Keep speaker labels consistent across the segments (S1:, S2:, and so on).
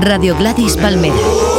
S1: Radio Gladys Palmera.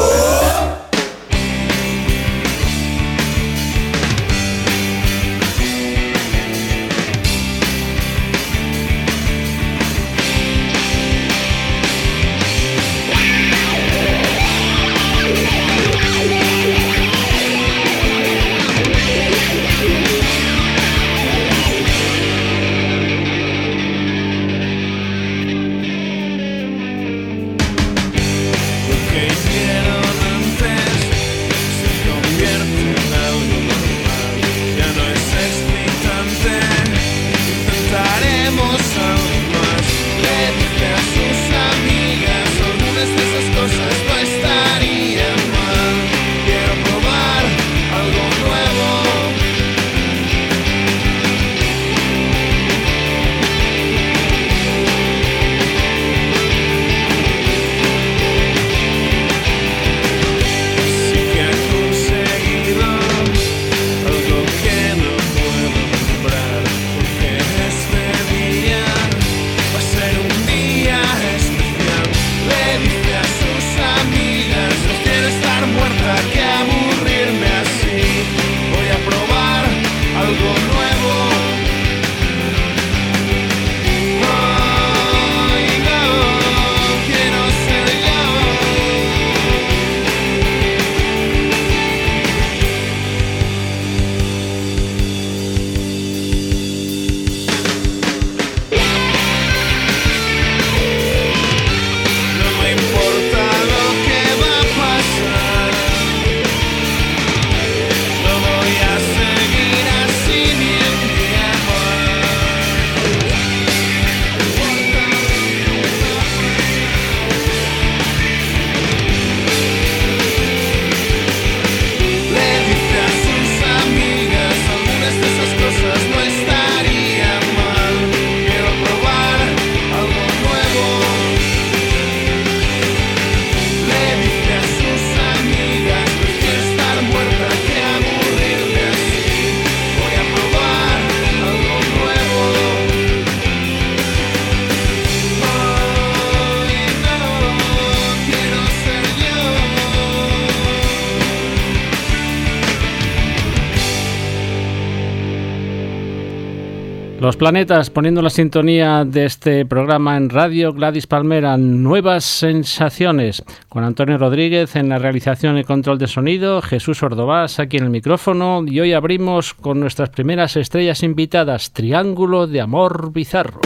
S2: Los planetas poniendo la sintonía de este programa en Radio Gladys Palmera, Nuevas Sensaciones, con Antonio Rodríguez en la realización y control de sonido, Jesús Ordovás aquí en el micrófono y hoy abrimos con nuestras primeras estrellas invitadas, Triángulo de Amor Bizarro.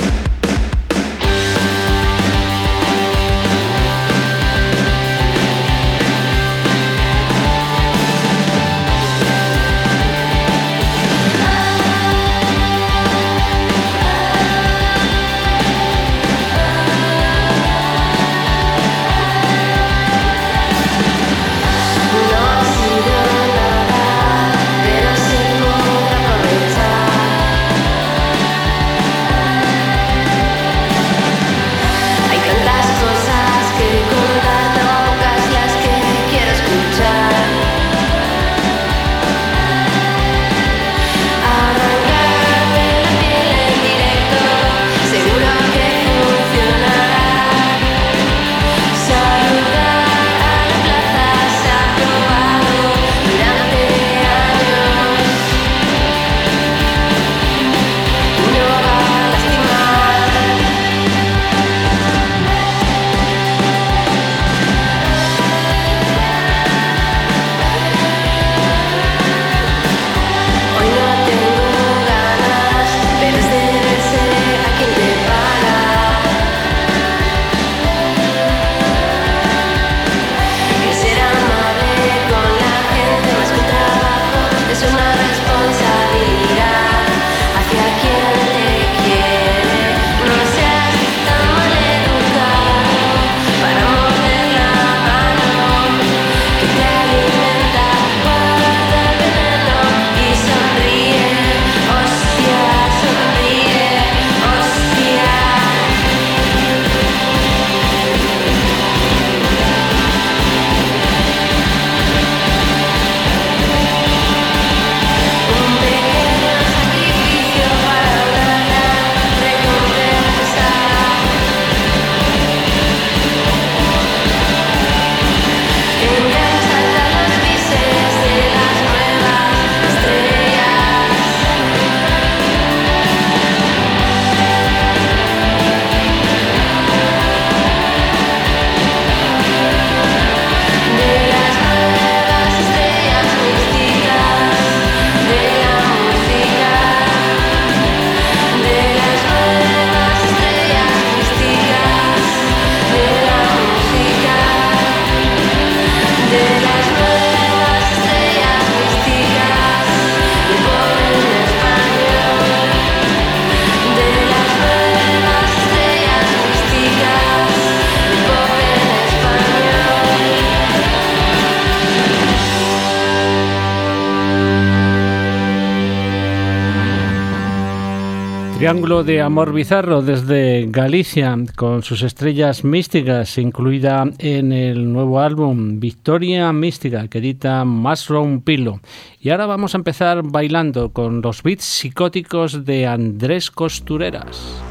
S3: Triángulo de Amor Bizarro desde Galicia, con sus estrellas místicas, incluida en el nuevo álbum Victoria Mística, que edita Mushroom Pillow. Y ahora vamos a empezar bailando con los beats psicóticos de Andrés Costureras.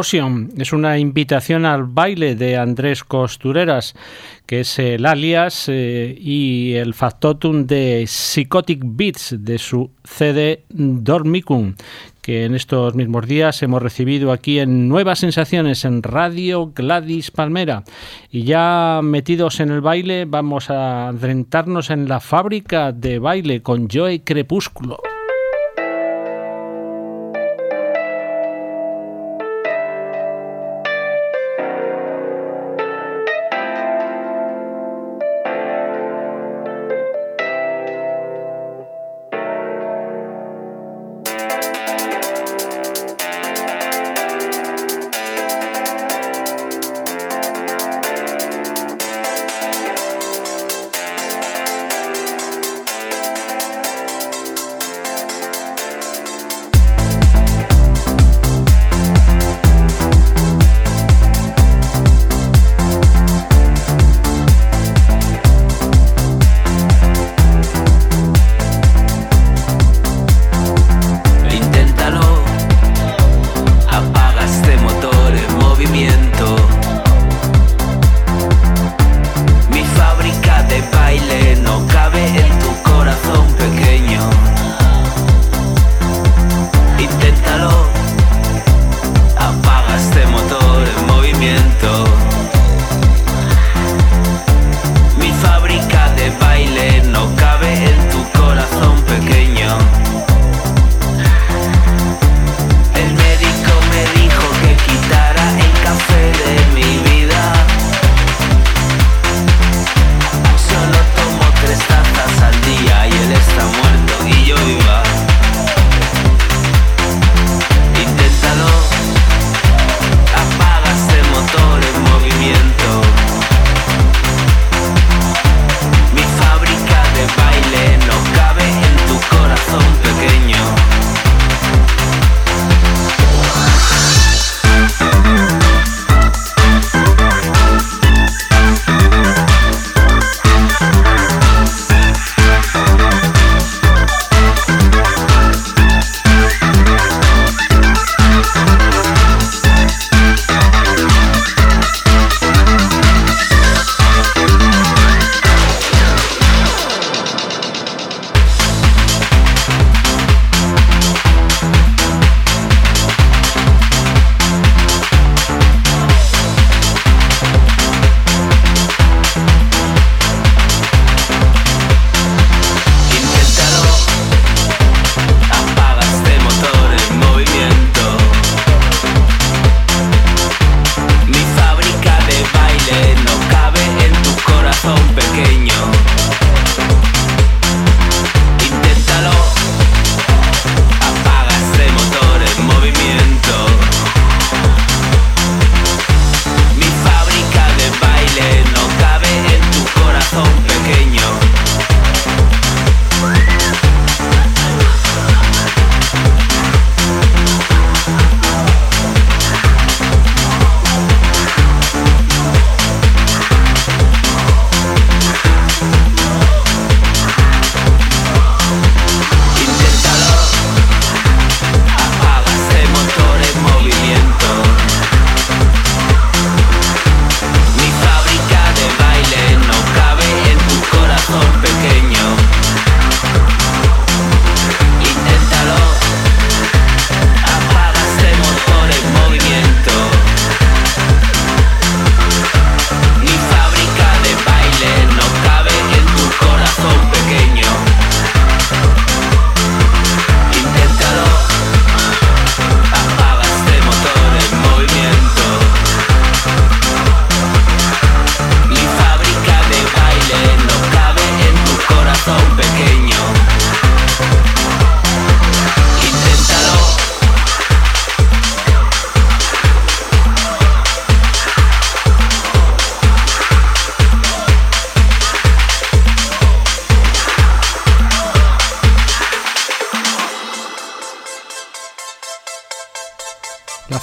S3: Es una invitación al baile de Andrés Costureras, que es el alias eh, y el factotum de Psychotic Beats de su CD Dormicum, que en estos mismos días hemos recibido aquí en Nuevas Sensaciones en Radio Gladys Palmera. Y ya metidos en el baile, vamos a adentrarnos en la fábrica de baile con Joe Crepúsculo.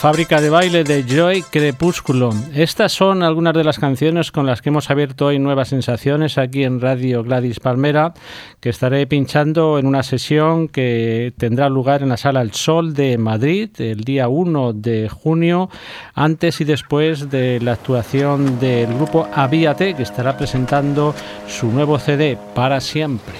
S2: Fábrica de baile de Joy Crepúsculo. Estas son algunas de las canciones con las que hemos abierto hoy nuevas sensaciones aquí en Radio Gladys Palmera, que estaré pinchando en una sesión que tendrá lugar en la Sala El Sol de Madrid el día 1 de junio, antes y después de la actuación del grupo Avíate, que estará presentando su nuevo CD para siempre.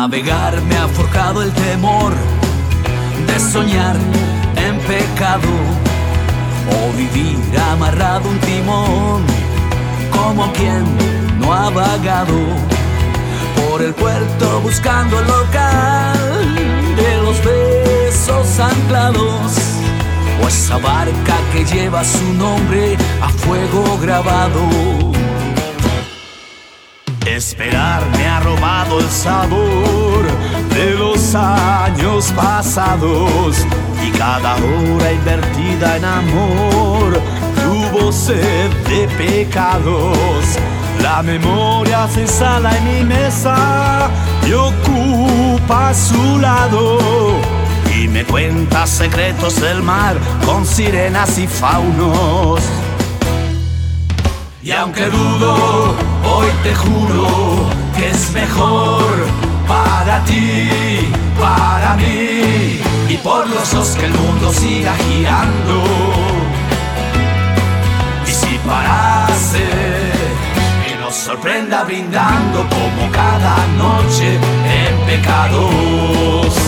S4: Navegar me ha forjado el temor de soñar en pecado o vivir amarrado un timón como quien no ha vagado por el puerto buscando el local de los besos anclados o esa barca que lleva su nombre a fuego grabado Esperar me ha robado el sabor de los años pasados y cada hora invertida en amor tuvo sed de pecados. La memoria se sala en mi mesa y ocupa su lado y me cuenta secretos del mar con sirenas y faunos. Y aunque dudo, hoy te juro que es mejor para ti, para mí y por los dos que el mundo siga girando. Y si parase, que nos sorprenda brindando como cada noche en pecados.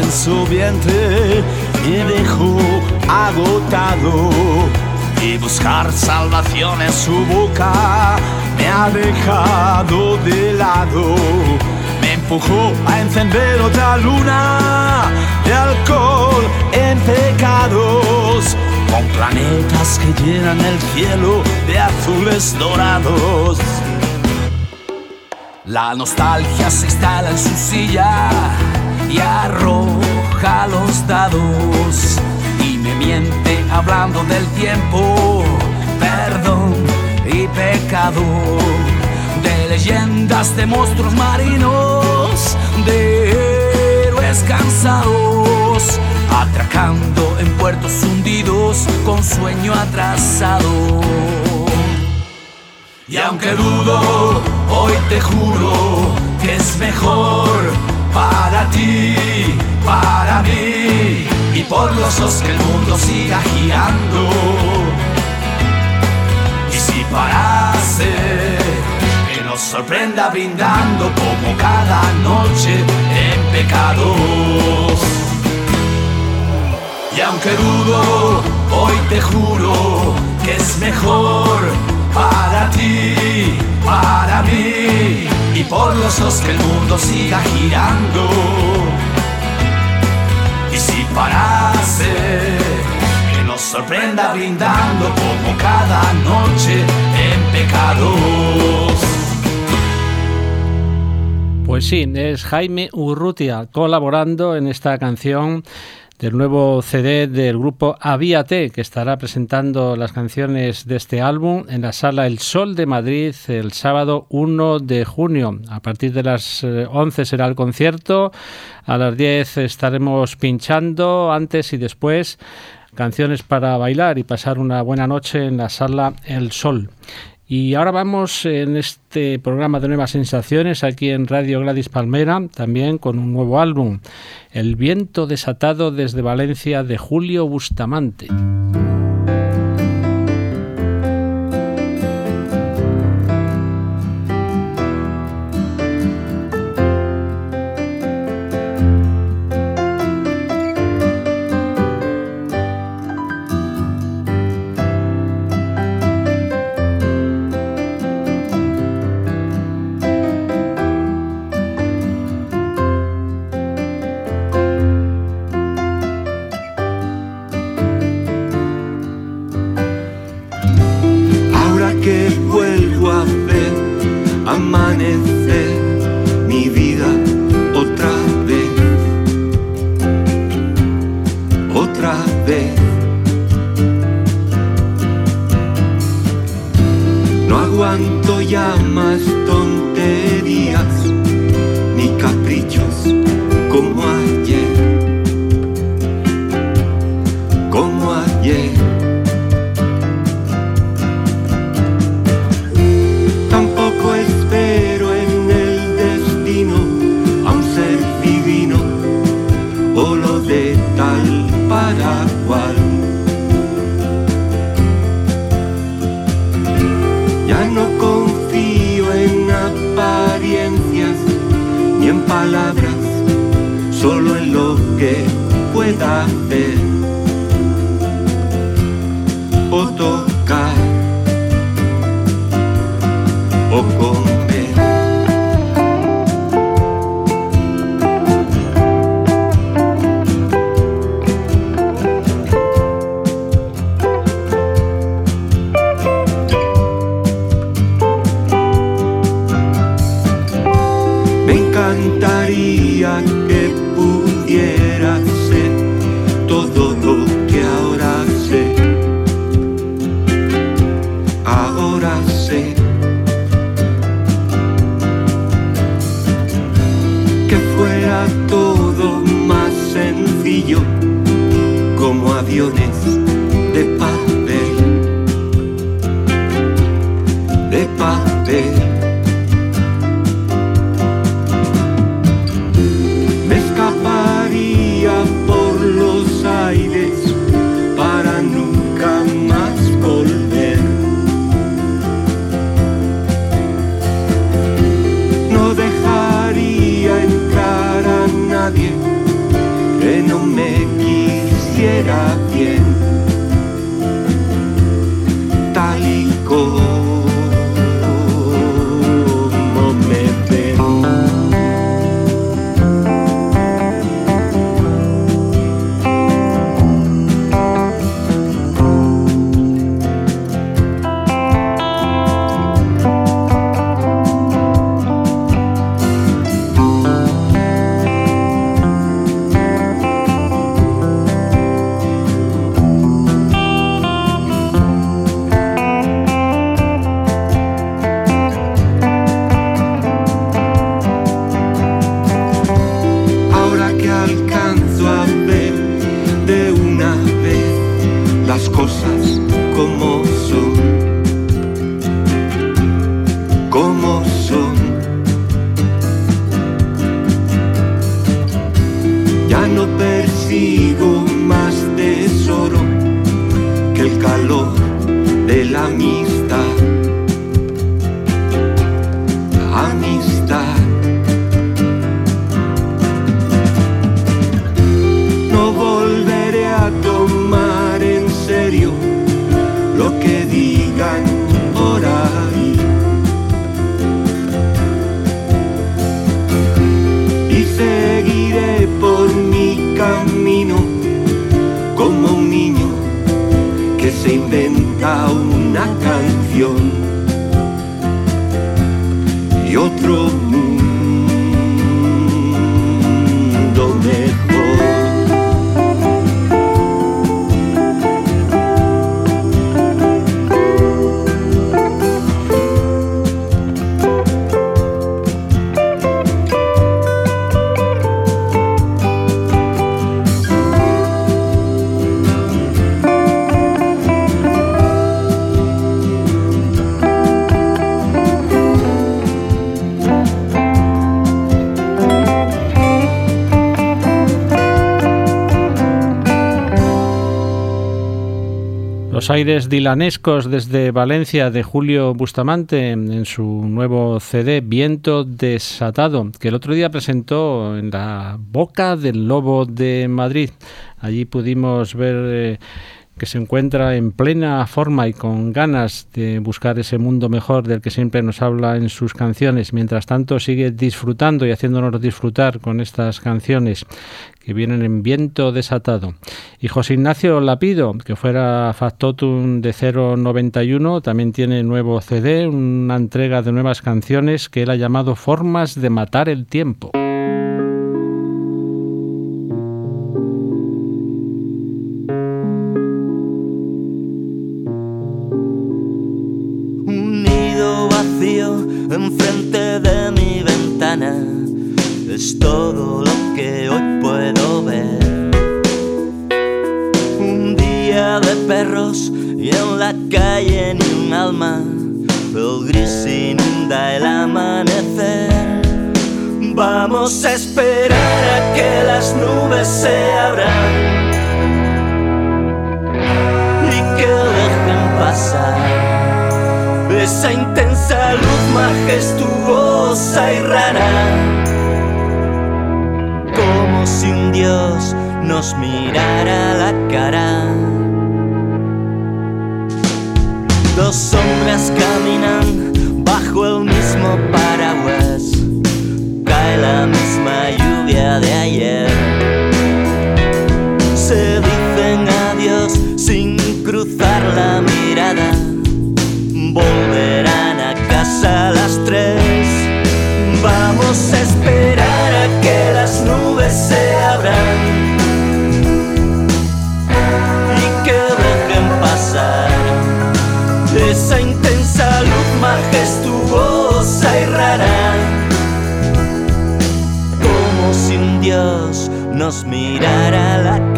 S4: En su vientre me dejó agotado y buscar salvación en su boca me ha dejado de lado. Me empujó a encender otra luna de alcohol en pecados con planetas que llenan el cielo de azules dorados. La nostalgia se instala en su silla y arroja los dados y me miente hablando del tiempo, perdón y pecado, de leyendas de monstruos marinos, de héroes cansados, atracando en puertos hundidos con sueño atrasado. Y aunque dudo, hoy te juro que es mejor para ti, para mí y por los ojos que el mundo siga girando. Y si parase, que nos sorprenda brindando como cada noche en pecados. Y aunque dudo, hoy te juro que es mejor para ti, para mí y por los dos que el mundo siga girando. Y si parase, que nos sorprenda brindando como cada noche en pecados.
S2: Pues sí, es Jaime Urrutia colaborando en esta canción del nuevo CD del grupo Avíate, que estará presentando las canciones de este álbum en la sala El Sol de Madrid el sábado 1 de junio. A partir de las 11 eh, será el concierto, a las 10 estaremos pinchando antes y después canciones para bailar y pasar una buena noche en la sala El Sol. Y ahora vamos en este programa de nuevas sensaciones aquí en Radio Gladys Palmera, también con un nuevo álbum, El viento desatado desde Valencia de Julio Bustamante.
S5: O de Aires
S2: dilanescos desde Valencia de Julio Bustamante en su nuevo CD Viento Desatado, que el otro día presentó en la Boca del Lobo de Madrid. Allí pudimos ver eh, que se encuentra en plena forma y con ganas de buscar ese mundo mejor del que siempre nos habla en sus canciones. Mientras tanto sigue disfrutando y haciéndonos disfrutar con estas canciones que vienen en viento desatado. Y José Ignacio Lapido, que fuera factotum de 091, también tiene nuevo CD, una entrega de nuevas canciones que él ha llamado Formas de matar el tiempo.
S6: Enfrente de mi ventana. Es todo lo que hoy puedo ver. Un día de perros y en la calle ni un alma. El gris inunda el amanecer. Vamos a esperar a que las nubes se abran y que dejen pasar esa intensa luz majestuosa y rara, como si un dios nos mirara la cara. Dos sombras caminan bajo el mismo paraguas, cae la misma lluvia de ayer. Se dicen adiós sin cruzar la mirada volverán A esperar a que las nubes se abran y que dejen pasar esa intensa luz majestuosa y rara. Como si un Dios nos mirara la cara.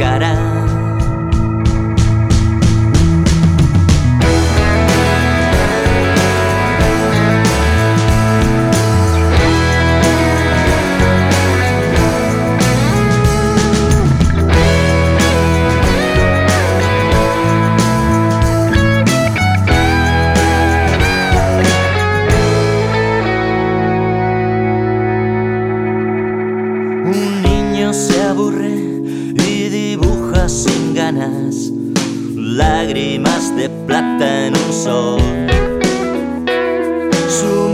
S6: Su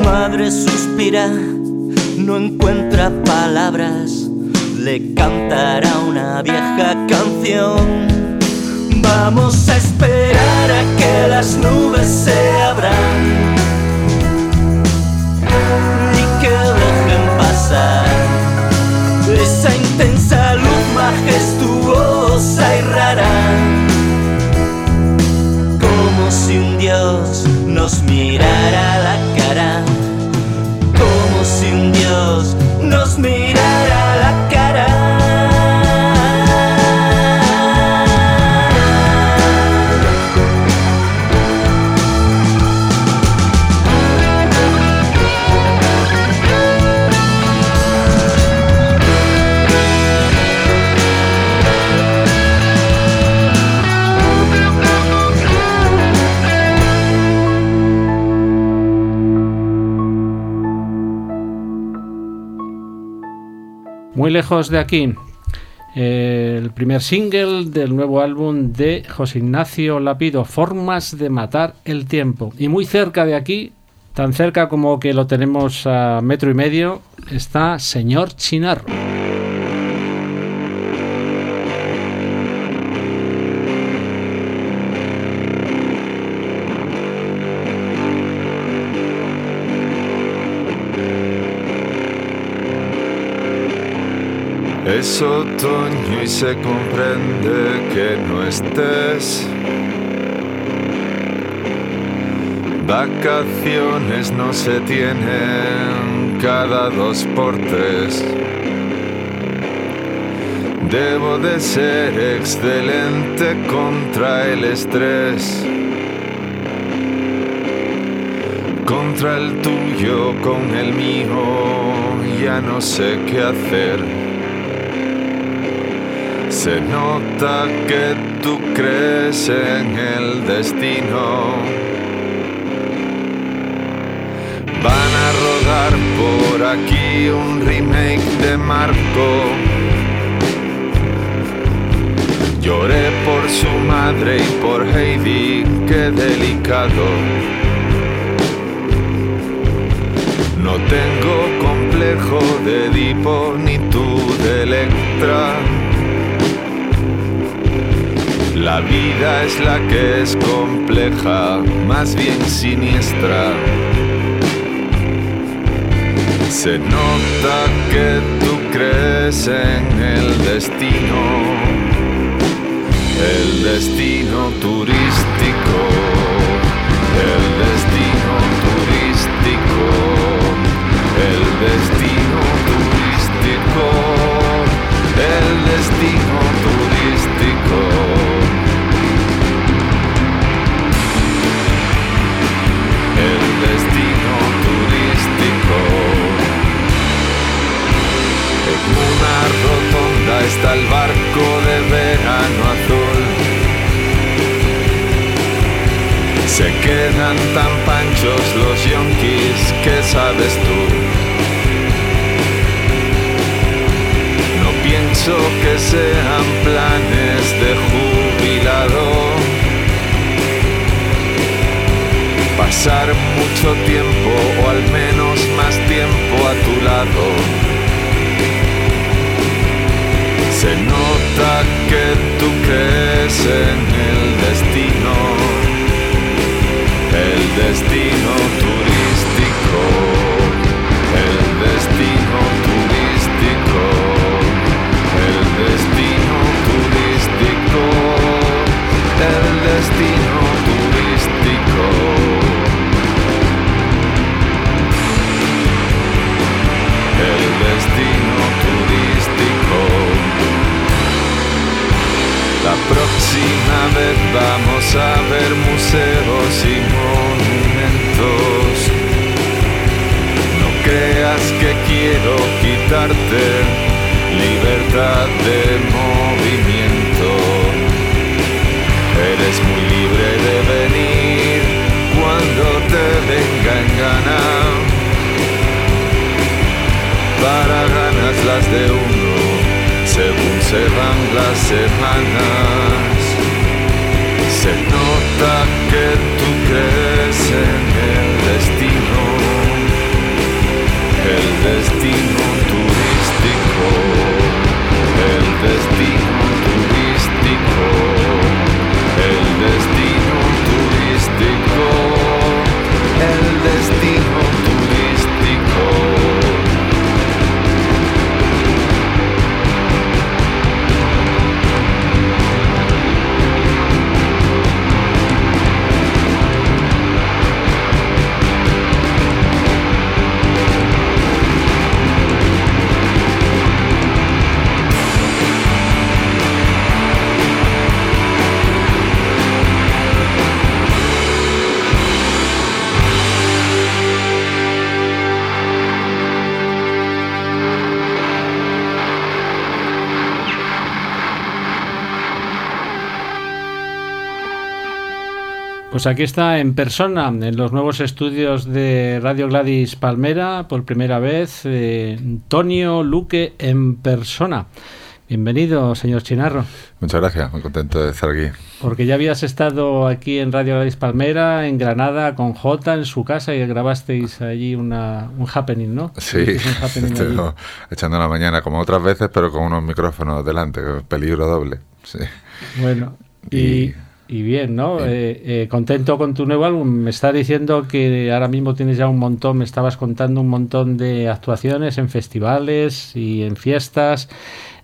S6: madre suspira, no encuentra palabras, le cantará una vieja canción. Vamos a esperar a que las nubes se abran nos mirara
S2: de aquí, el primer single del nuevo álbum de José Ignacio Lapido, Formas de Matar el Tiempo. Y muy cerca de aquí, tan cerca como que lo tenemos a metro y medio, está Señor Chinarro.
S7: Es otoño y se comprende que no estés. Vacaciones no se tienen cada dos por tres. Debo de ser excelente contra el estrés. Contra el tuyo, con el mío, ya no sé qué hacer. Se nota que tú crees en el destino. Van a rodar por aquí un remake de Marco. Lloré por su madre y por Heidi, qué delicado. No tengo complejo de Edipo ni tú de Electra. La vida es la que es compleja, más bien siniestra. Se nota que tú crees en el destino, el destino turístico, el destino turístico, el destino turístico, el destino. En una rotonda está el barco de verano azul.
S8: Se quedan tan panchos los yonkis que sabes tú. No pienso que sean planes de jubilado. Pasar mucho tiempo o al menos más tiempo a tu lado. Se nota que tú crees en el destino, el destino turístico,
S2: Pues aquí está en persona, en los nuevos estudios de Radio Gladys Palmera, por primera vez, eh, Antonio Luque en persona. Bienvenido, señor Chinarro.
S8: Muchas gracias, muy contento de estar aquí.
S2: Porque ya habías estado aquí en Radio Gladys Palmera, en Granada, con Jota, en su casa, y grabasteis allí una, un happening, ¿no?
S8: Sí,
S2: happening
S8: estoy echando la mañana como otras veces, pero con unos micrófonos delante, peligro doble. Sí.
S2: Bueno, y,
S8: Y-
S2: y bien, ¿no?
S8: Bien.
S2: Eh, eh, contento con tu nuevo álbum. Me está diciendo que ahora mismo tienes ya un montón, me estabas contando un montón de actuaciones en festivales y en fiestas,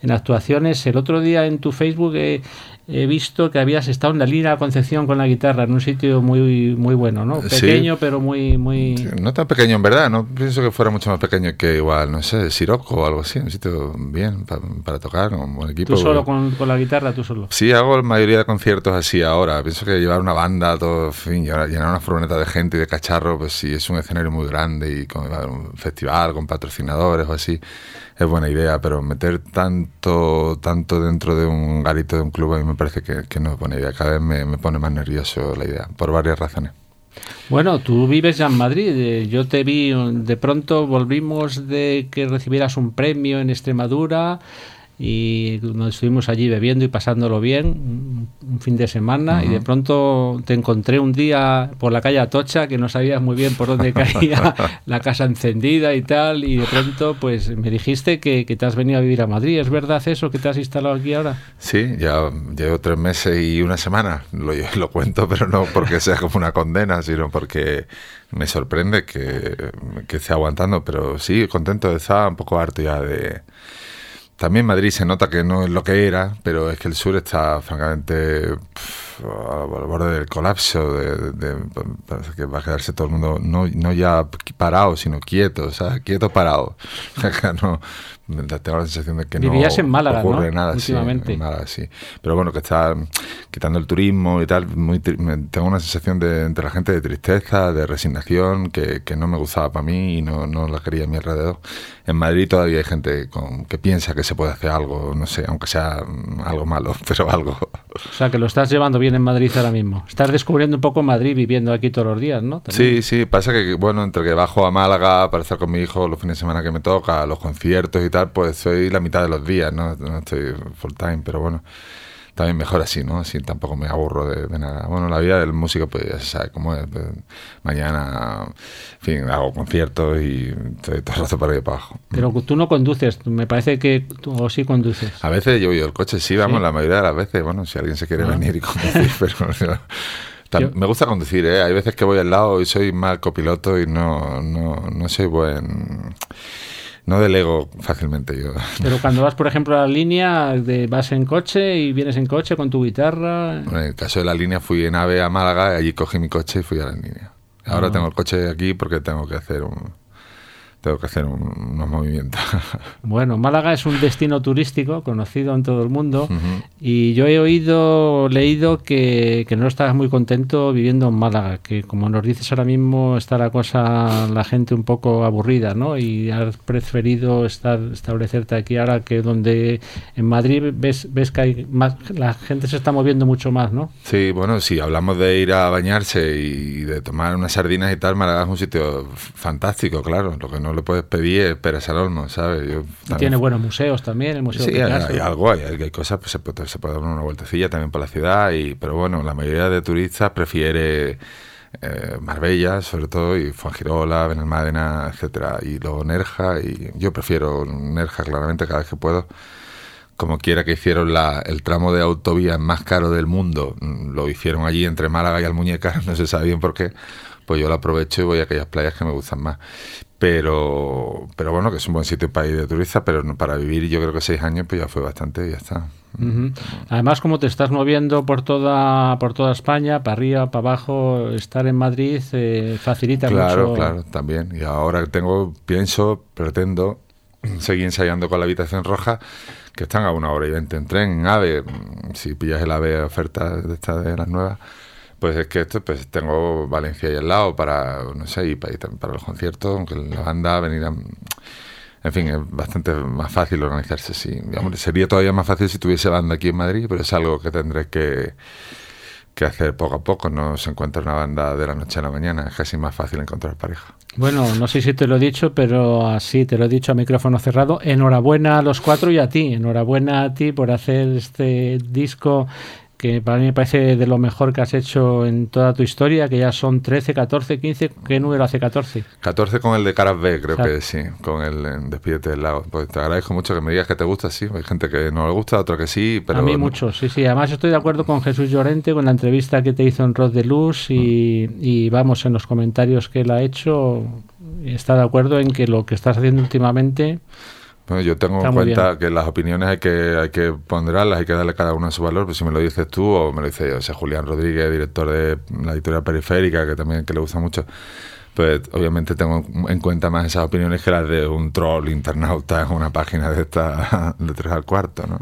S2: en actuaciones. El otro día en tu Facebook eh, he visto que habías estado en la línea Concepción con la guitarra, en un sitio muy muy bueno, ¿no?
S8: Sí.
S2: Pequeño, pero muy... muy...
S8: Sí, No tan pequeño en verdad, no pienso que fuera mucho más pequeño que igual, no sé, Siroco o algo así, un sitio bien pa- para tocar, un buen equipo.
S2: Tú solo con, con la guitarra, tú solo.
S8: Sí, hago la mayoría de conciertos así ahora. Pienso que llevar una banda, todo, en fin, llenar una furgoneta de gente y de cacharro, pues sí, es un escenario muy grande y con un festival, con patrocinadores o así, es buena idea, pero meter tanto, tanto dentro de un garito de un club a mí me parece que, no es buena idea. Cada vez me, me pone más nervioso la idea, por varias razones.
S2: Bueno, tú vives ya en Madrid. eh, Yo te vi, de pronto volvimos de que recibieras un premio en Extremadura y nos estuvimos allí bebiendo y pasándolo bien un, un fin de semana y de pronto te encontré un día por la calle Atocha que no sabías muy bien por dónde caía la casa encendida y tal y de pronto pues me dijiste que, que te has venido a vivir a Madrid. ¿Es verdad eso que te has instalado aquí ahora?
S8: Sí, ya llevo tres meses y una semana. Lo, lo cuento, pero no porque sea como una condena, sino porque me sorprende que, que esté aguantando. Pero sí, contento. Estaba un poco harto ya de... También Madrid se nota que no es lo que era, pero es que el sur está francamente al borde del colapso, de, de- que va a quedarse todo el mundo, no, no ya parado, sino quieto, ¿sabes? Quieto parado. No, tengo la sensación de que
S2: Vivías
S8: no
S2: en Málaga,
S8: ocurre
S2: ¿no?
S8: nada. sí,
S2: Últimamente.
S8: en Málaga, sí. Pero bueno, que está quitando el turismo y tal, muy tengo una sensación de, entre la gente de tristeza, de resignación, que, que no me gustaba para mí y no, no la quería a mi alrededor. En Madrid todavía hay gente con, que piensa que se puede hacer algo, no sé, aunque sea algo malo, pero algo.
S2: O sea, que lo estás llevando bien en Madrid ahora mismo. Estás descubriendo un poco Madrid viviendo aquí todos los días, ¿no?
S8: Sí, sí, pasa que, bueno, entre que bajo a Málaga para estar con mi hijo los fines de semana que me toca, los conciertos y tal, pues soy la mitad de los días, ¿no? No estoy full time, pero bueno también mejor así, ¿no? Así tampoco me aburro de, nada. Bueno, la vida del músico, pues ya se sabe cómo es. Pues, mañana, en fin, hago conciertos y estoy todo el rato para ir para abajo.
S2: Pero tú no conduces, me parece que tú o sí conduces.
S8: A veces yo voy el coche, sí, vamos, la mayoría de las veces. Bueno, si alguien se quiere ah. venir y conducir, pero. me gusta conducir, ¿eh? Hay veces que voy al lado y soy mal copiloto y no, no, no soy buen no delego fácilmente yo.
S2: Pero cuando vas, por ejemplo, a la línea, de, vas en coche y vienes en coche con tu guitarra.
S8: en el caso de la línea fui en AVE a Málaga, y allí cogí mi coche y fui a la línea. Ahora ah. tengo el coche aquí porque tengo que hacer un, tengo que hacer unos movimientos.
S2: Bueno, Málaga es un destino turístico conocido en todo el mundo y yo he oído, leído que, no estás muy contento viviendo en Málaga, que como nos dices ahora mismo está la cosa, la gente un poco aburrida, ¿no? Y has preferido estar, establecerte aquí ahora que donde en Madrid ves, ves que hay más, la gente se está moviendo mucho más, ¿no?
S8: Sí, bueno, si hablamos de ir a bañarse y de tomar unas sardinas y tal, Málaga es un sitio fantástico, claro, lo que no le puedes pedir es al Olmo, ¿sabes?
S2: Tiene buenos museos también, el Museo
S8: Sí, hay, algo, hay, hay, cosas, pues se puede, se puede dar una vueltecilla también por la ciudad, y pero bueno, la mayoría de turistas prefiere eh, Marbella, sobre todo, y Fuengirola, Benalmádena, etcétera, y luego Nerja, y yo prefiero Nerja claramente cada vez que puedo. Como quiera que hicieron la, el tramo de autovía más caro del mundo, lo hicieron allí entre Málaga y Almuñécar, no se sabe bien por qué, pues yo lo aprovecho y voy a aquellas playas que me gustan más. Pero, pero bueno, que es un buen sitio para ir de turista, pero para vivir yo creo que seis años pues ya fue bastante y ya está.
S2: Además, como te estás moviendo por toda por toda España, para arriba, para abajo, estar en Madrid eh, facilita
S8: mucho.
S2: Claro,
S8: claro, también. Y ahora tengo, pienso, pretendo seguir ensayando con la habitación roja, que están a una hora y veinte en tren, en AVE. Si pillas el AVE oferta de estas de las nuevas pues es que esto, pues tengo Valencia ahí al lado para, no sé, y para, para los conciertos, aunque la banda venir En fin, es bastante más fácil organizarse, sí. sería todavía más fácil si tuviese banda aquí en Madrid, pero es algo que tendré que, que hacer poco a poco. No se encuentra una banda de la noche a la mañana, es casi más fácil encontrar pareja.
S2: Bueno, no sé si te lo he dicho, pero así te lo he dicho a micrófono cerrado. Enhorabuena a los cuatro y a ti. Enhorabuena a ti por hacer este disco que para mí me parece de lo mejor que has hecho en toda tu historia, que ya son 13, 14, 15, ¿qué número hace 14?
S8: 14 con el de Caras B, creo que sí, con el Despídete del Lago. Pues te agradezco mucho que me digas que te gusta, sí, hay gente que no le gusta, otro que sí, pero...
S2: A mí mucho, sí, sí, además estoy de acuerdo con Jesús Llorente, con la entrevista que te hizo en Rod de Luz y, mm. y vamos, en los comentarios que él ha hecho, está de acuerdo en que lo que estás haciendo últimamente
S8: bueno, yo tengo en cuenta que las opiniones hay que, hay que ponderarlas, hay que darle cada una su valor, pero si me lo dices tú o me lo dice yo, o sea, Julián Rodríguez, director de la editorial periférica, que también que le gusta mucho, pues obviamente tengo en cuenta más esas opiniones que las de un troll internauta en una página de esta de tres al cuarto, ¿no?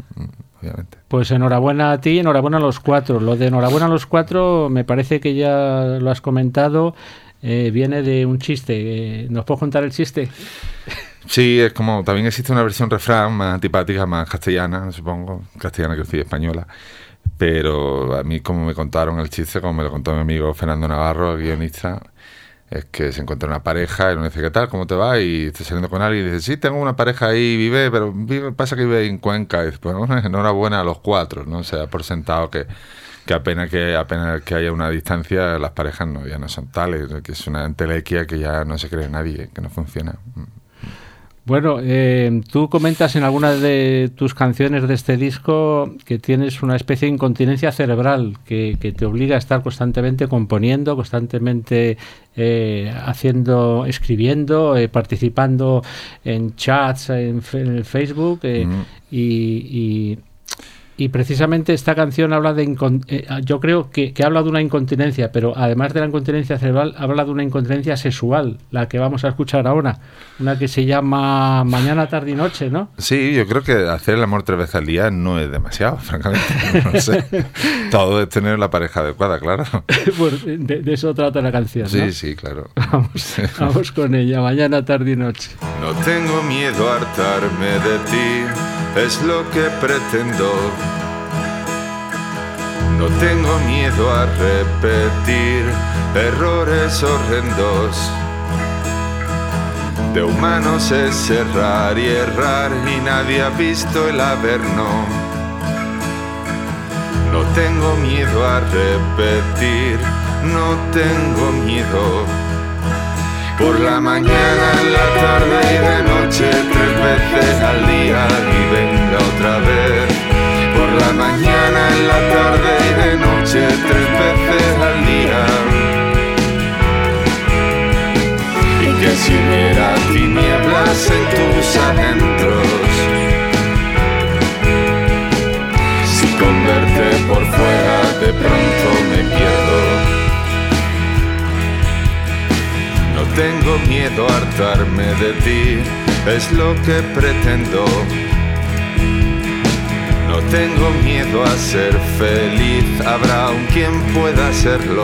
S8: Obviamente.
S2: Pues enhorabuena a ti, enhorabuena a los cuatro. Lo de enhorabuena a los cuatro me parece que ya lo has comentado, eh, viene de un chiste. ¿Nos puedo contar el chiste?
S8: Sí, es como, también existe una versión refrán más antipática, más castellana, supongo, castellana que sí, española. Pero a mí, como me contaron el chiste, como me lo contó mi amigo Fernando Navarro, guionista, es que se encuentra una pareja y uno dice, ¿qué tal? ¿Cómo te va? Y está saliendo con alguien y dice, sí, tengo una pareja ahí, vive, pero vive, pasa que vive en Cuenca. Y dice, pues enhorabuena a los cuatro, ¿no? O sea, por sentado que, que apenas que apenas que haya una distancia, las parejas no, ya no son tales, que es una entelequia que ya no se cree nadie, que no funciona.
S2: Bueno, eh, tú comentas en algunas de tus canciones de este disco que tienes una especie de incontinencia cerebral que, te obliga a estar constantemente componiendo, constantemente eh, haciendo, escribiendo, eh, participando en chats en, Facebook y y precisamente esta canción habla de. Eh, yo creo que, habla de una incontinencia, pero además de la incontinencia cerebral, habla de una incontinencia sexual, la que vamos a escuchar ahora. Una que se llama Mañana, tarde y noche, ¿no?
S8: Sí, yo creo que hacer el amor tres veces al día no es demasiado, francamente. No sé. Todo es tener la pareja adecuada, claro.
S2: pues de, eso trata la canción.
S8: Sí, sí, claro.
S2: Vamos, vamos con ella, Mañana, tarde y noche.
S7: No tengo miedo a hartarme de ti, es lo que pretendo No tengo miedo a repetir errores horrendos. De humanos es cerrar y errar y nadie ha visto el averno. No tengo miedo a repetir, no tengo miedo. Por la mañana, en la tarde y de noche, tres veces al día y venga otra vez. Por la mañana, en la tarde y de noche, tres veces al día. Y que si hubiera tinieblas en tus adentros, tengo miedo a hartarme de ti, es lo que pretendo. No tengo miedo a ser feliz, habrá un quien pueda hacerlo.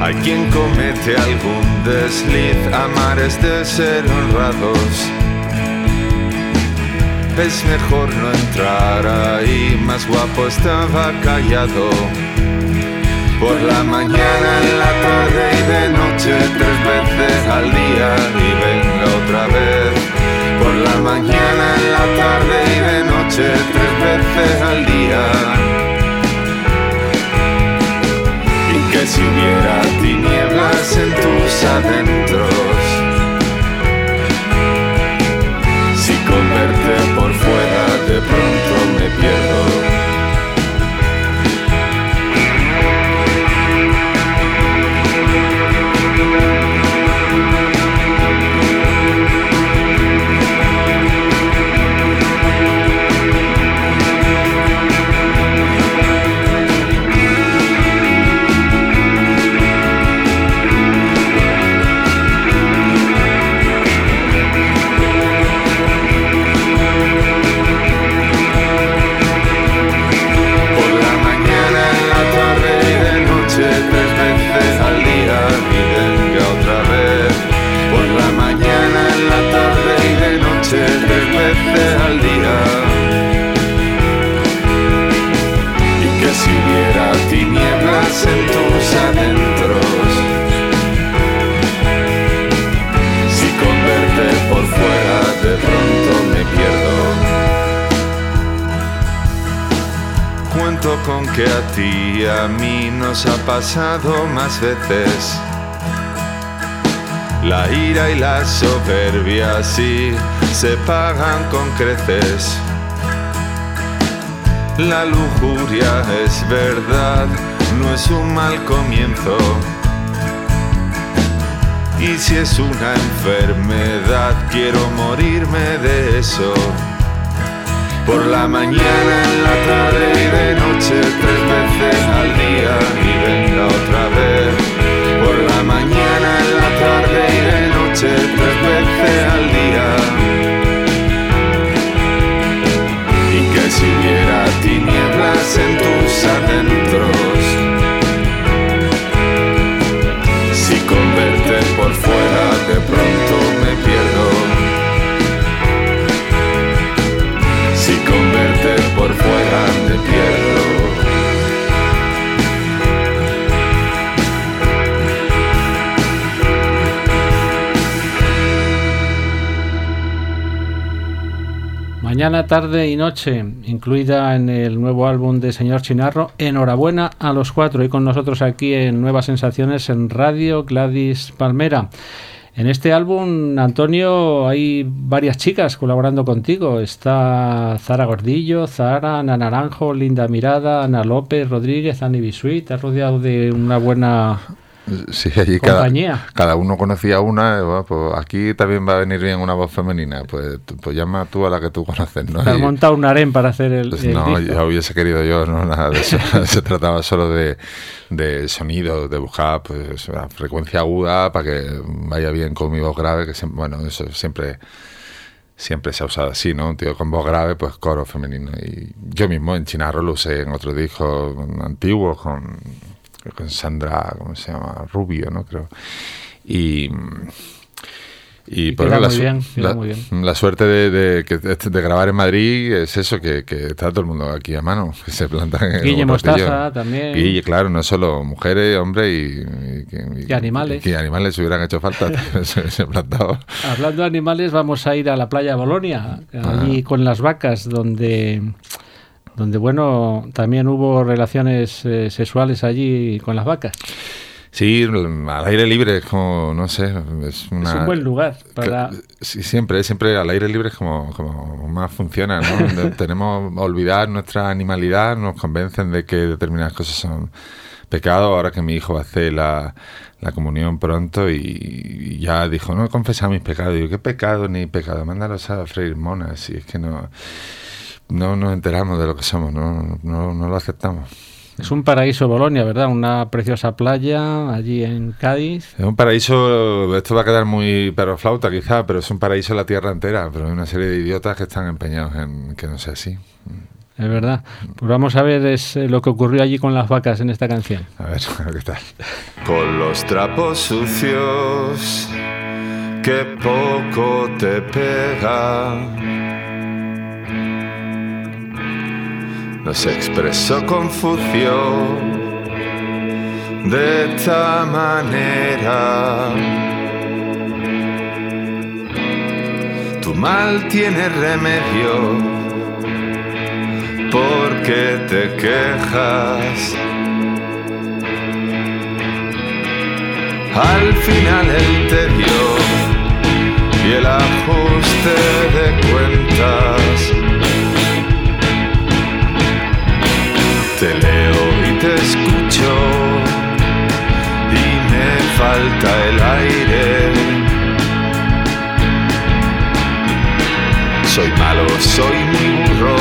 S7: Hay quien comete algún desliz, amar es de ser honrados. Es mejor no entrar ahí, más guapo estaba callado. Por la mañana, en la tarde y de noche, tres veces al día y venga otra vez. Por la mañana, en la tarde y de noche, tres veces al día. Y que si hubiera tinieblas en tus adentros, Cuento con que a ti y a mí nos ha pasado más veces. La ira y la soberbia sí se pagan con creces. La lujuria es verdad, no es un mal comienzo. Y si es una enfermedad, quiero morirme de eso. Por la mañana, en la tarde y de noche, tres veces al día y venga otra vez. Por la mañana, en la tarde y de noche, tres veces al día.
S2: Tarde y noche, incluida en el nuevo álbum de Señor Chinarro. Enhorabuena a los cuatro y con nosotros aquí en Nuevas Sensaciones en Radio Gladys Palmera. En este álbum, Antonio, hay varias chicas colaborando contigo. Está Zara Gordillo, Zara, Ana Naranjo, Linda Mirada, Ana López, Rodríguez, Ani Bisuit. Te has rodeado de una buena
S8: Sí, allí cada, cada uno conocía una. pues aquí también va a venir bien una voz femenina. Pues, pues llama tú a la que tú conoces, ¿no?
S2: Te has montado un harén para hacer el,
S8: Pues
S2: el
S8: no,
S2: disco.
S8: ya hubiese querido yo, no nada de eso. Se trataba solo de, de sonido, de buscar pues la frecuencia aguda para que vaya bien con mi voz grave, que siempre, bueno, eso siempre siempre se ha usado así, ¿no? Un tío con voz grave, pues coro femenino. Y yo mismo en Chinarro lo usé en otros discos antiguos con, con Sandra, ¿cómo se llama? Rubio, ¿no? Creo. Y Y,
S2: Y queda
S8: la,
S2: muy bien,
S8: la-
S2: muy bien.
S8: la suerte de, de, que- de grabar en Madrid es eso, que, que está todo el mundo aquí a mano, que se plantan
S2: Guille. Mostaza también.
S8: Guille, claro, no solo mujeres, hombres y, y,
S2: Y animales.
S8: Y, animales hubieran hecho falta, se, se plantado.
S2: Hablando de animales, vamos a ir a la playa de Bolonia,
S8: Ah.
S2: allí con las vacas, donde, donde bueno, también hubo relaciones eh, sexuales allí con las vacas.
S8: Sí, al aire libre es como, no sé, es una...
S2: Es un buen lugar para...
S8: Sí, siempre, siempre al aire libre es como, como más funciona, ¿no? Tenemos olvidar nuestra animalidad, nos convencen de que determinadas cosas son pecado. Ahora que mi hijo hace la, la comunión pronto y, y ya dijo, no he confesado mis pecados. Y yo, ¿qué pecado ni pecado? Mándalos a freír monas. Y es que no, no nos enteramos de lo que somos, no, no, no lo aceptamos.
S2: Es un paraíso Bolonia, ¿verdad? Una preciosa playa allí en Cádiz.
S8: Es un paraíso, esto va a quedar muy perroflauta quizá, pero es un paraíso en la tierra entera, pero hay una serie de idiotas que están empeñados en que no sea así.
S2: Es verdad. Pues vamos a ver es, eh, lo que ocurrió allí con las vacas en esta canción.
S8: A ver, a ver qué tal.
S7: Con los trapos sucios que poco te pega. Nos expresó Confucio de esta manera. Tu mal tiene remedio porque te quejas. Al final el tedio y el ajuste de cuentas. Te escucho y me falta el aire. Soy malo, soy muy burro.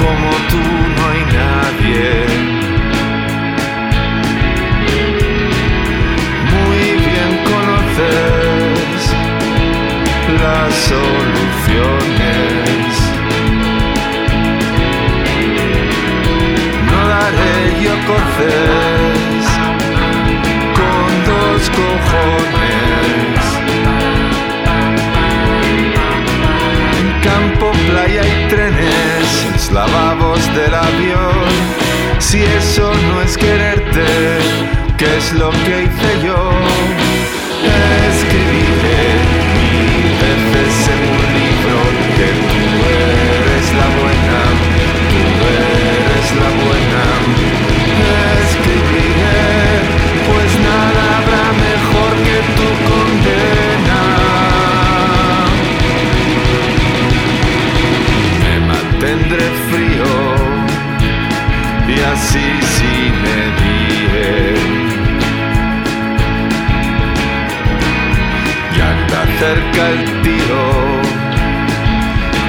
S7: Como tú no hay nadie. Muy bien conoces las soluciones. Con dos cojones. En campo, playa y trenes, los lavabos del avión. Si eso no es quererte, ¿qué es lo que hice yo? Escribiré mil veces cerca el tiro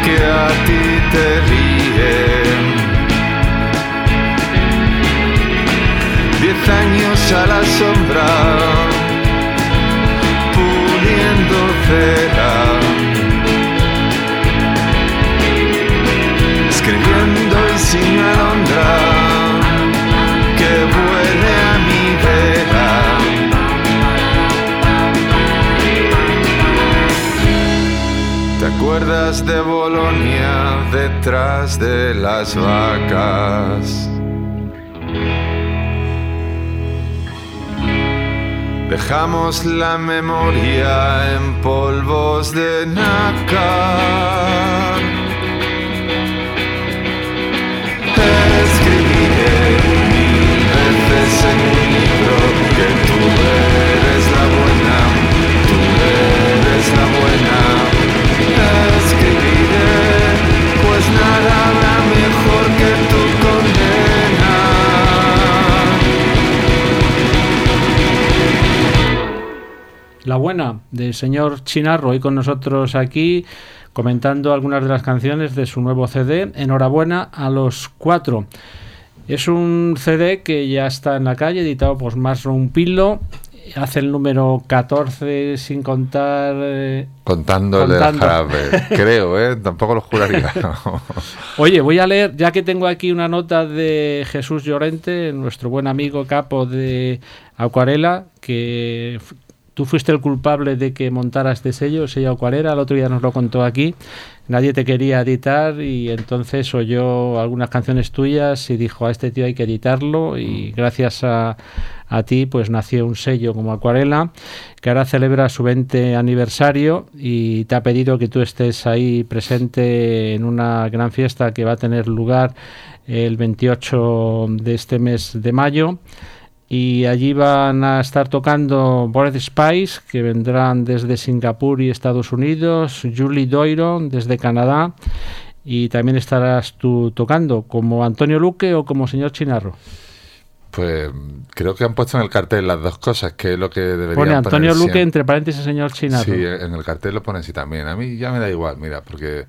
S7: que a ti te ríe. Diez años a la sombra, puliendo cera. escribiendo y sin alondra ¿Te acuerdas de Bolonia detrás de las vacas? Dejamos la memoria en polvos de nácar. Escribiré mil veces en un libro que tú eres la buena, tú eres la buena.
S2: La buena del señor Chinarro, hoy con nosotros aquí, comentando algunas de las canciones de su nuevo CD. Enhorabuena a los cuatro. Es un CD que ya está en la calle, editado por Más Rumpilo. Hace el número 14 sin contar. eh,
S8: Contando el jarabe, creo, ¿eh? Tampoco lo juraría.
S2: Oye, voy a leer, ya que tengo aquí una nota de Jesús Llorente, nuestro buen amigo capo de Acuarela, que tú fuiste el culpable de que montara este sello, el sello cuál era, el otro día nos lo contó aquí, nadie te quería editar y entonces oyó algunas canciones tuyas y dijo a este tío hay que editarlo y gracias a, a ti pues nació un sello como Acuarela que ahora celebra su 20 aniversario y te ha pedido que tú estés ahí presente en una gran fiesta que va a tener lugar el 28 de este mes de mayo y allí van a estar tocando Bored Spice, que vendrán desde Singapur y Estados Unidos, Julie Doiron desde Canadá, y también estarás tú tocando, como Antonio Luque o como señor Chinarro.
S8: Pues creo que han puesto en el cartel las dos cosas, que es lo que debería
S2: Pone Antonio Luque entre paréntesis señor Chinarro.
S8: Sí, en el cartel lo pone así también. A mí ya me da igual, mira, porque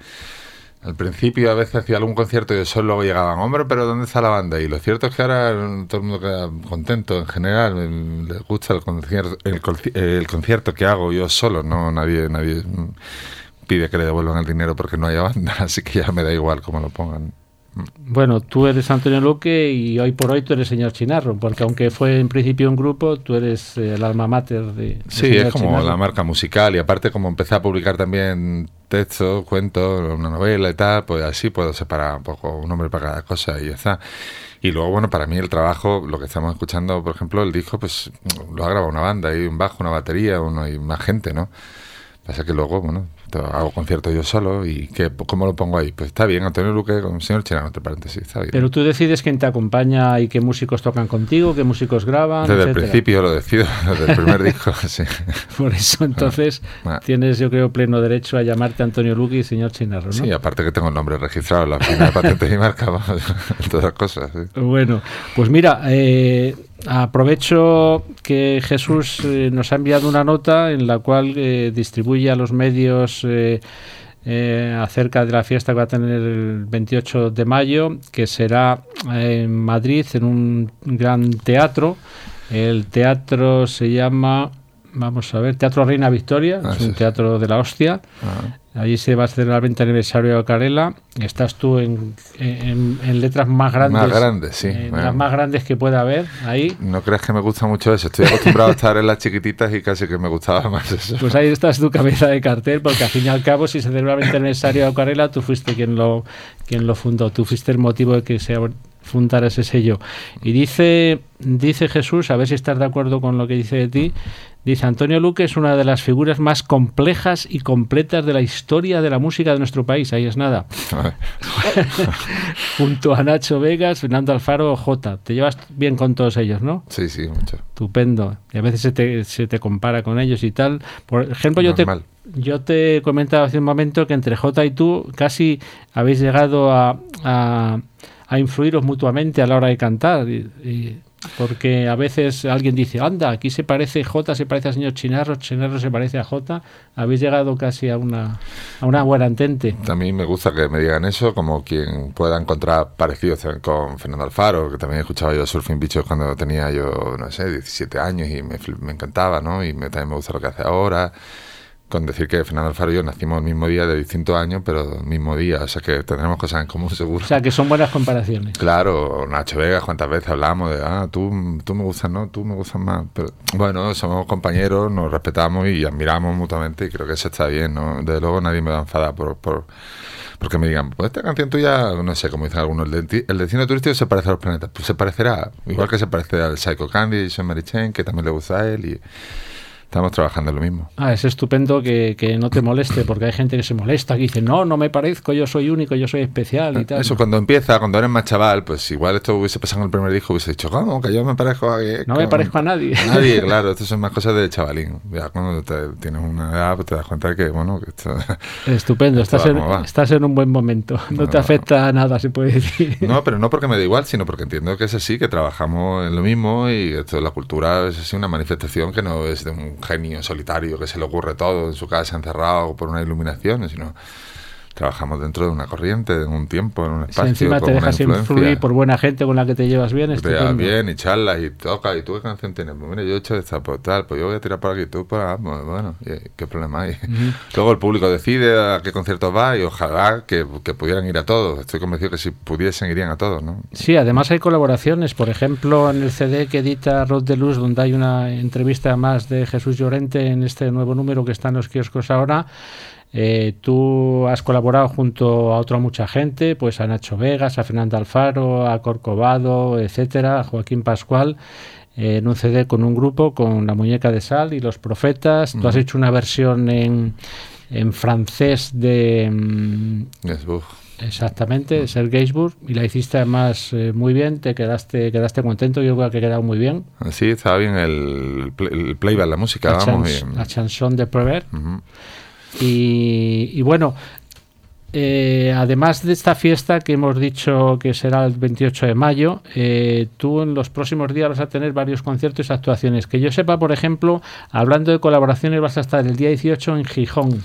S8: al principio a veces hacía algún concierto y eso luego llegaban, hombre, pero ¿dónde está la banda? Y lo cierto es que ahora todo el mundo queda contento en general, le gusta el concierto, el, concierto que hago yo solo, no nadie nadie pide que le devuelvan el dinero porque no haya banda, así que ya me da igual cómo lo pongan.
S2: Bueno, tú eres Antonio Luque y hoy por hoy tú eres señor Chinarro, porque aunque fue en principio un grupo, tú eres eh, el alma mater de...
S8: sí, es como la marca musical y aparte como empecé a publicar también texto, cuento, una novela y tal, pues así puedo separar un poco un nombre para cada cosa y ya está. Y luego, bueno, para mí el trabajo, lo que estamos escuchando, por ejemplo, el disco, pues lo ha grabado una banda, hay un bajo, una batería, uno y más gente, ¿no? Pasa que luego, bueno, hago conciertos yo solo y que, ¿cómo lo pongo ahí? Pues está bien, Antonio Luque con el señor Chirano, entre paréntesis, está bien.
S2: Pero tú decides quién te acompaña y qué músicos tocan contigo, qué músicos graban.
S8: Desde el principio lo decido, desde el primer disco, sí.
S2: Por eso entonces ah, tienes, yo creo, pleno derecho a llamarte Antonio Luque y señor Chinarro, ¿no?
S8: Sí, aparte que tengo el nombre registrado en la oficina de patentes y marca, todas las cosas.
S2: Bueno, pues mira, eh, Aprovecho que Jesús eh, nos ha enviado una nota en la cual eh, distribuye a los medios eh, acerca de la fiesta que va a tener el 28 de mayo, que será en Madrid en un gran teatro. El teatro se llama, vamos a ver, Teatro Reina Victoria, ah, es un teatro de la hostia. Ah. Allí se va a celebrar el 20 aniversario de Carela. Estás tú en, letras más grandes.
S8: Más grandes, sí.
S2: Las más grandes que pueda haber ahí.
S8: No creas que me gusta mucho eso. Estoy acostumbrado a estar en las chiquititas y casi que me gustaba más eso.
S2: Pues ahí estás tu cabeza de cartel, porque al fin y al cabo, si se celebra el 20 aniversario de Carela, tú fuiste quien lo, quien lo fundó. Tú fuiste el motivo de que se fundara ese sello. Y dice, dice Jesús, a ver si estás de acuerdo con lo que dice de ti, Dice, Antonio Luque es una de las figuras más complejas y completas de la historia de la música de nuestro país. Ahí es nada. Junto a Nacho Vegas, Fernando Alfaro, J. Te llevas bien con todos ellos, ¿no?
S8: Sí, sí, mucho.
S2: Estupendo. Y a veces se te, se te compara con ellos y tal. Por ejemplo, yo te, yo te comentaba hace un momento que entre J y tú casi habéis llegado a, a, a influiros mutuamente a la hora de cantar. y porque a veces alguien dice, anda, aquí se parece J, se parece al señor Chinarro, Chinarro se parece a J. Habéis llegado casi a una, a una buena entente.
S8: A mí me gusta que me digan eso, como quien pueda encontrar parecidos con Fernando Alfaro, que también escuchaba yo Surfing Bichos cuando tenía yo, no sé, 17 años y me, me encantaba, ¿no? Y me, también me gusta lo que hace ahora con decir que Fernando Alfaro y yo nacimos el mismo día de distintos años, pero el mismo día, o sea que tendremos cosas en común seguro.
S2: O sea que son buenas comparaciones.
S8: Claro, Nacho Vega, cuántas veces hablamos de, ah, tú, tú me gustas, no, tú me gustas más. Pero bueno, somos compañeros, nos respetamos y admiramos mutuamente y creo que eso está bien, ¿no? Desde luego nadie me va a enfadar por, por porque me digan, pues esta canción tuya, no sé, como dicen algunos, el, de, el destino turístico se parece a los planetas. Pues se parecerá, igual que se parece al Psycho Candy y Sean Mary Chain, que también le gusta a él y Estamos trabajando en lo mismo.
S2: Ah, es estupendo que, que, no te moleste, porque hay gente que se molesta, que dice, no, no me parezco, yo soy único, yo soy especial y tal.
S8: Eso, cuando empieza, cuando eres más chaval, pues igual esto hubiese pasado en el primer disco, hubiese dicho, ¿cómo? Que yo me parezco a...
S2: No me parezco a nadie.
S8: nadie, claro, estas son más cosas de chavalín. Ya cuando tienes una edad, pues te das cuenta que, bueno, que esto...
S2: Estupendo, estás, en, estás en un buen momento, no, te afecta a nada, se puede decir.
S8: No, pero no porque me da igual, sino porque entiendo que es así, que trabajamos en lo mismo y esto, la cultura es así una manifestación que no es de un genio solitario que se le ocurre todo en su casa encerrado por una iluminación, sino trabajamos dentro de una corriente, en un tiempo, en un
S2: Si
S8: espacio.
S2: encima
S8: con
S2: te dejas influir por buena gente con la que te llevas bien,
S8: Te llevas bien y charlas y toca y tú qué canción tienes pues mira yo he hecho esta pues tal pues yo voy a tirar por aquí tú por ah, pues, bueno y, qué problema hay luego el público decide a qué conciertos va y ojalá que, que pudieran ir a todos. Estoy convencido que si pudiesen irían a todos no
S2: Sí, además hay colaboraciones, por ejemplo, en el CD que edita Rod de Luz, donde hay una entrevista más de Jesús Llorente en este nuevo número que está en los kioscos ahora. Eh, tú has colaborado junto a otra mucha gente, pues a Nacho Vegas, a Fernando Alfaro, a Corcovado, etcétera, a Joaquín Pascual, eh, en un CD con un grupo, con La Muñeca de Sal y Los Profetas. Tú has hecho una versión en, en francés de... mm,
S8: Es, uf.
S2: Exactamente, Ser Gainsbourg y la hiciste además eh, muy bien, te quedaste quedaste contento, yo creo que ha quedado muy bien.
S8: sí estaba bien el, play- el playback la música
S2: La,
S8: vamos
S2: chans-
S8: bien.
S2: la chanson de Prévert.
S8: Ujú.
S2: Y, y bueno, eh, además de esta fiesta que hemos dicho que será el 28 de mayo, eh, tú en los próximos días vas a tener varios conciertos y actuaciones. Que yo sepa, por ejemplo, hablando de colaboraciones, vas a estar el día 18 en Gijón.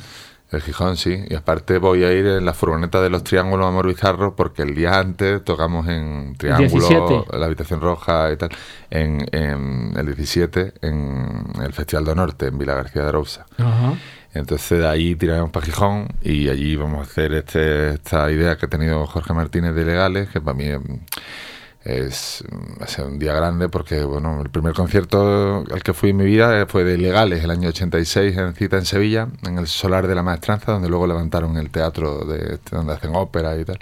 S8: El Gijón, sí. Y aparte voy a ir en la furgoneta de los Triángulos Amor Bizarro porque el día antes tocamos en Triángulo,
S2: 17.
S8: la Habitación Roja y tal, en, en el 17 en el Festival do Norte, en Vila García de Arousa. Entonces de ahí tiraremos para Gijón y allí vamos a hacer este, esta idea que ha tenido Jorge Martínez de Legales, que para mí mm, es mm, ser un día grande porque bueno el primer concierto al que fui en mi vida fue de Legales el año 86 en cita en Sevilla en el Solar de la Maestranza donde luego levantaron el teatro de este, donde hacen ópera y tal.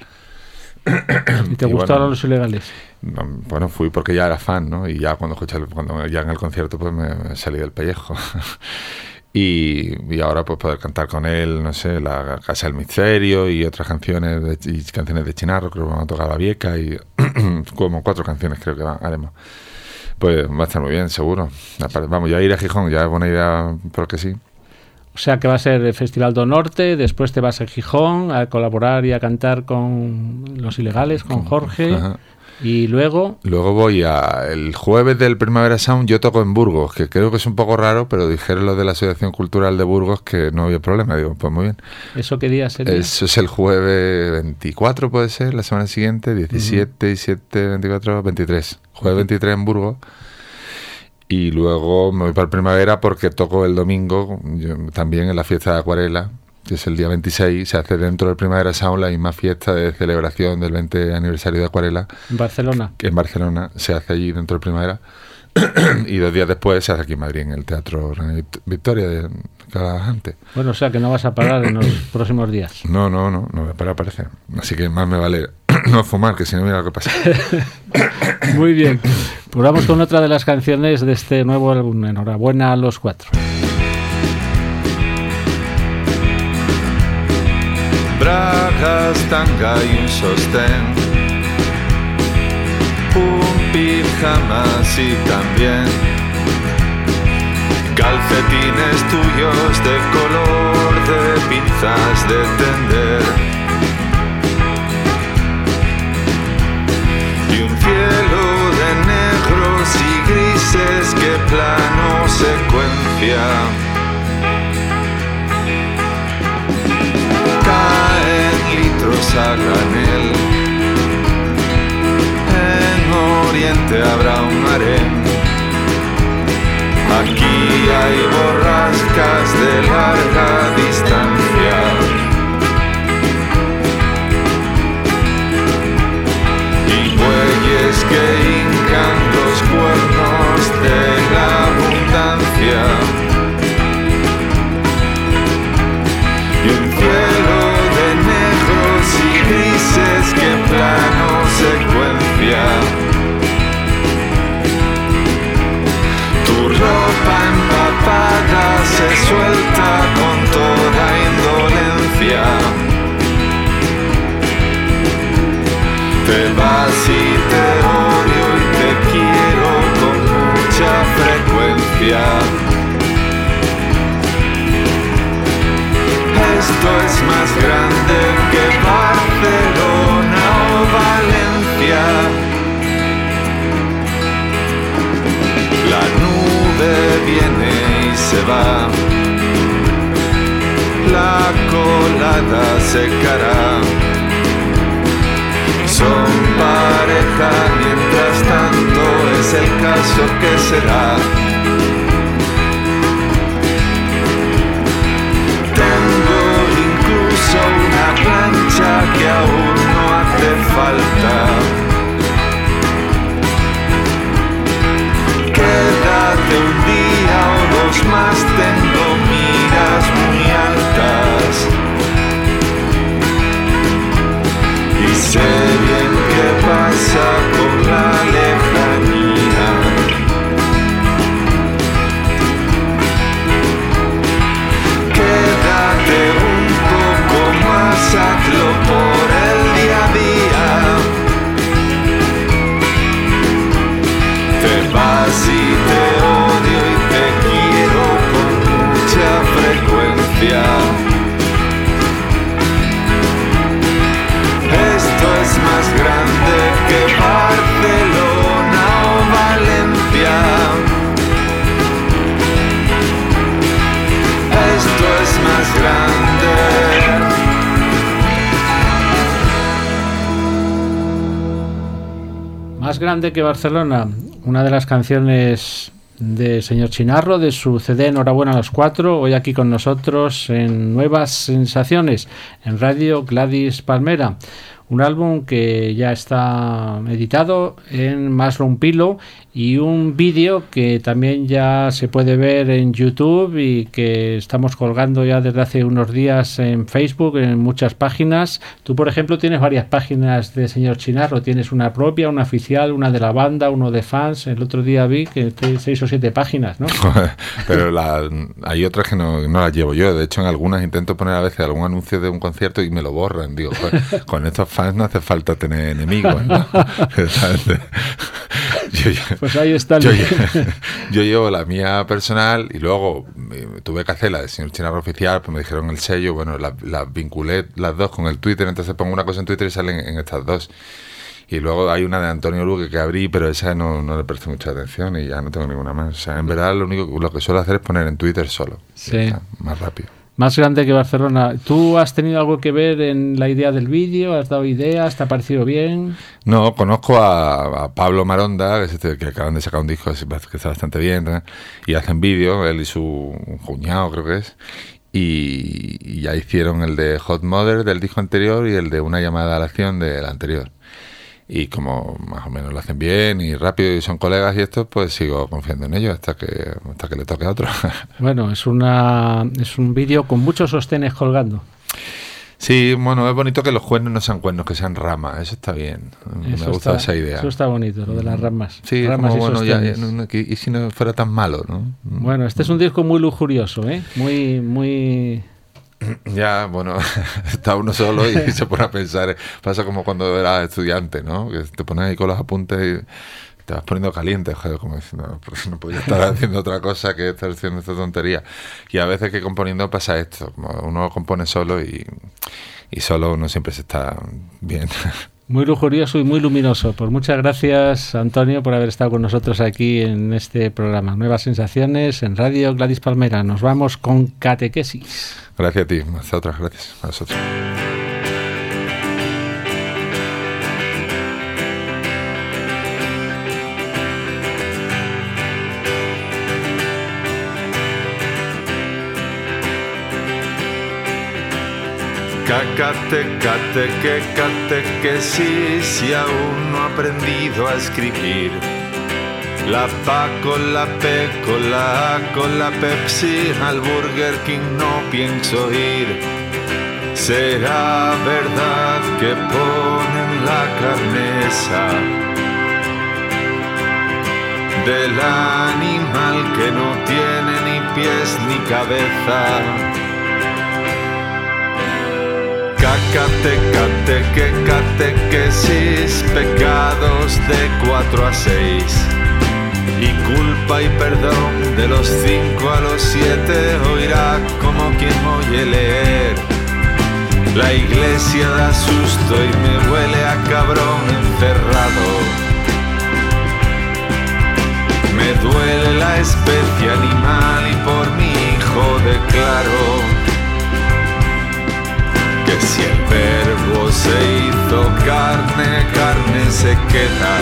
S2: ¿Y te
S8: Y
S2: gustaron
S8: bueno,
S2: los ilegales?
S8: no, bueno fui porque ya era fan no y ya cuando escuché cuando ya en el concierto pues me, me salí del pellejo y, y ahora pues poder cantar con él no sé la casa del misterio y otras canciones de, y canciones de Chinarro creo que vamos a tocar la vieca y como cuatro canciones creo que va- haremos. Pues va a estar muy bien seguro. Vamos ya ir a Gijón ya es buena idea porque sí.
S2: O sea que va a ser el Festival do Norte, después te vas a Gijón a colaborar y a cantar con los ilegales, con Jorge,
S8: Ajá.
S2: Y luego
S8: Luego voy a el jueves del Primavera Sound, yo toco en Burgos, que creo que es un poco raro, pero dijeron los de la Asociación Cultural de Burgos que no había problema. Digo, pues muy bien.
S2: ¿eso qué día sería?
S8: Eso es el jueves 24, puede ser, la semana siguiente, 17, 17, 24, 23. Jueves 23 en Burgos. Y luego me voy para el Primavera porque toco el domingo yo- también en la fiesta de Acuarela, que es el día 26. Se hace dentro del Primavera Sound la misma fiesta de celebración del 20 aniversario de Acuarela
S2: En Barcelona.
S8: que en Barcelona se hace allí dentro del Primavera y dos días después se hace aquí en Madrid en el Teatro Victoria de Calajante.
S2: Bueno, o sea que no vas a parar en los próximos días.
S8: No, no, no, no voy a parar aparecer. Así que más me vale no fumar, que si no mira lo que pasa.
S2: Muy bien. Pues vamos con otra de las canciones de este nuevo álbum. Enhorabuena a los cuatro.
S7: Bragas, tanga y un sostén. Un pijamas y también calcetines tuyos de color de pinzas de tender. Y un cielo de negros y grises que plano secuencia. Litros a. En Oriente habrá un harén. Aquí hay borrascas de larga distancia. Y bueyes que hincan los cuernos de la abundancia. Se suelta con toda indolencia. Te vas y te odio y te quiero con mucha frecuencia. Esto es más grande que Barcelona o Valencia. La nube viene y se va. La colada secará. Son pareja, mientras tanto es el caso que será. Tengo incluso una plancha que aún no hace falta. Quédate un día o dos más, tengo miras muy altas. Sé bien qué pasa con la lejanía. Grande que Barcelona,
S2: una de las canciones de señor Chinarro de su CD Enhorabuena a los cuatro, hoy aquí con nosotros en Nuevas Sensaciones, en Radio Gladys Palmera. Un álbum que ya está editado en Maslow Pilo y un vídeo que también ya se puede ver en YouTube y que estamos colgando ya desde hace unos días en Facebook, en muchas páginas. Tú, por ejemplo, tienes varias páginas de señor Chinarro. Tienes una propia, una oficial, una de la banda, uno de fans. El otro día vi que te- seis o siete páginas, ¿no?
S8: Pero la- hay otras que no, no las llevo yo. De hecho, en algunas intento poner a veces algún anuncio de un concierto y me lo borran. Digo, "Joder, con estos fans no hace falta tener enemigos. yo,
S2: Pues ahí está el-
S8: yo, yo llevo la mía personal y luego eh, tuve que hacer la de señor Chinarro oficial, pues me dijeron el sello, bueno, las las vinculé las dos con el Twitter, entonces pongo una cosa en Twitter y salen en estas dos. Y luego hay una de Antonio Luque que abrí, pero esa no, no le presté mucha atención y ya no tengo ninguna más. O sea, en verdad lo único lo que suelo hacer es poner en Twitter solo.
S2: Sí.
S8: Está, más rápido.
S2: Más grande que Barcelona. ¿Tú has tenido algo que ver en la idea del vídeo? ¿Has dado ideas? ¿Te ha parecido bien?
S8: No, conozco a, Pablo Maronda, que, es este- que acaban de sacar un disco que está bastante bien, y hacen vídeo, él y su cuñado creo que es, y, y ya hicieron el de Hot Mother del disco anterior y el de Una llamada a la acción del anterior. Y como más o menos lo hacen bien y rápido y son colegas y esto, pues sigo confiando en ellos hasta que, hasta que le toque a otro.
S2: Bueno, es una es un vídeo con muchos sostenes colgando.
S8: sí, bueno, es bonito que los cuernos no sean cuernos, que sean ramas, eso está bien. Me gusta
S2: está-
S8: esa idea.
S2: Eso está bonito, lo de las ramas.
S8: Sí,
S2: ramas
S8: como,
S2: y
S8: bueno, ya, ya, no- y si no fuera tan malo, ¿no?
S2: Bueno, este es un disco muy lujurioso, ¿eh? Muy, muy...
S8: Ya, bueno, está uno solo y se pone a pensar. Pasa como cuando eras estudiante, ¿no? Que te pones ahí con los apuntes y te vas poniendo caliente, joder, como diciendo, porque no podía estar haciendo otra cosa que estar haciendo esta tontería. Y a veces que componiendo pasa esto, como uno compone solo y, y solo uno siempre se está bien.
S2: Muy lujurioso y muy luminoso. Pues muchas gracias, Antonio, por haber estado con nosotros aquí en este programa. Nuevas sensaciones en Radio Gladys Palmera. Nos vamos con catequesis.
S8: Gracias a ti, hasta otras gracias a vosotros.
S7: Cacate, cate, que cate, sí, si aún no he aprendido a escribir. La Pa con la P, con la A, con la Pepsi, al Burger King no pienso ir. Será verdad que ponen la carne esa del animal que no tiene ni pies ni cabeza. Cacate, cate, que catequesis, pecados de 4 a 6. Y culpa y perdón de los 5 a los 7 oirá como quien oye leer. La iglesia da susto y me huele a cabrón encerrado. Me duele la especie animal y por mi hijo declaro que Que si el verbo se hizo carne, carne se queda.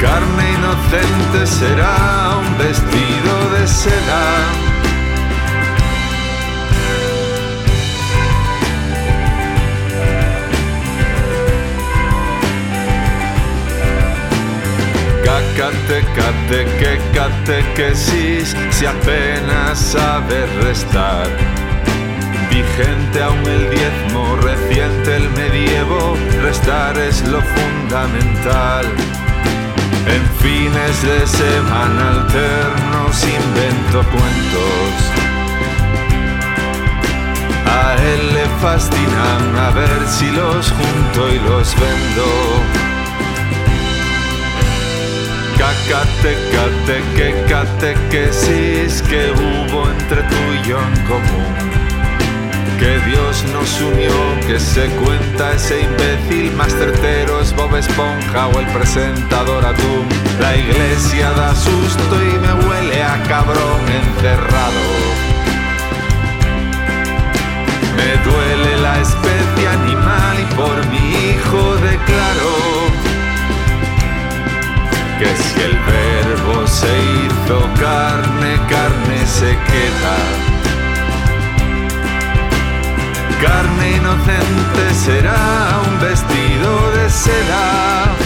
S7: Carne inocente será un vestido de seda Cate, cate, que catequesis si apenas sabes restar. Vigente aún el diezmo, reciente el medievo, restar es lo fundamental. En fines de semana alternos invento cuentos. A él le fascinan a ver si los junto y los vendo. Cacate, cate, que catequesis que hubo entre tú y yo en común. Que Dios nos unió, que se cuenta ese imbécil más certero es Bob Esponja o el presentador Atum. La iglesia da susto y me huele a cabrón encerrado. Me duele la especie animal y por mi hijo declaro que si el verbo se hizo carne, carne se queda. Carne inocente será un vestido de seda